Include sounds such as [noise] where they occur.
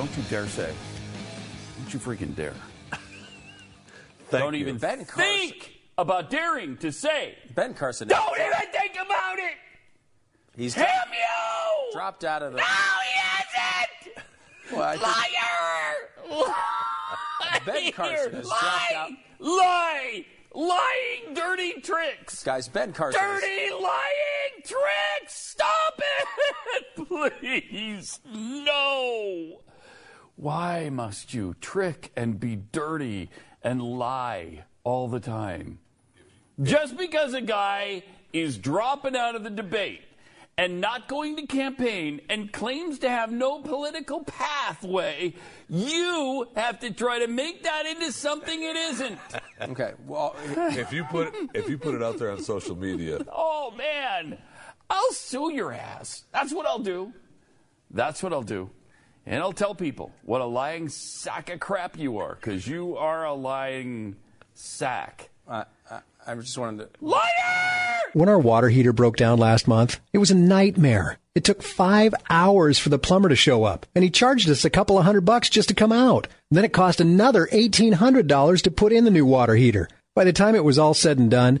Don't you dare say. Don't you freaking dare. Don't even Ben Carson. think about daring to say. Ben Carson. Don't even think about it. He's Damn you! dropped out of the. No, he hasn't. Well, I Liar! [laughs] Ben Carson has dropped lie, out. lie, lying, dirty tricks. Guys, Ben Carson. is- Dirty lying tricks! Stop it! [laughs] Please, no! Why must you trick and be dirty and lie all the time? Just because a guy is dropping out of the debate and not going to campaign and claims to have no political pathway, you have to try to make that into something it isn't. Okay. Well, if you put if you put it out there on social media, Oh man, I'll sue your ass. That's what I'll do. That's what I'll do. And I'll tell people what a lying sack of crap you are, because you are a lying sack. I, I, I just wanted to. Liar! When our water heater broke down last month, it was a nightmare. It took five hours for the plumber to show up, and he charged us a couple of hundred bucks just to come out. Then it cost another $1,800 to put in the new water heater. By the time it was all said and done,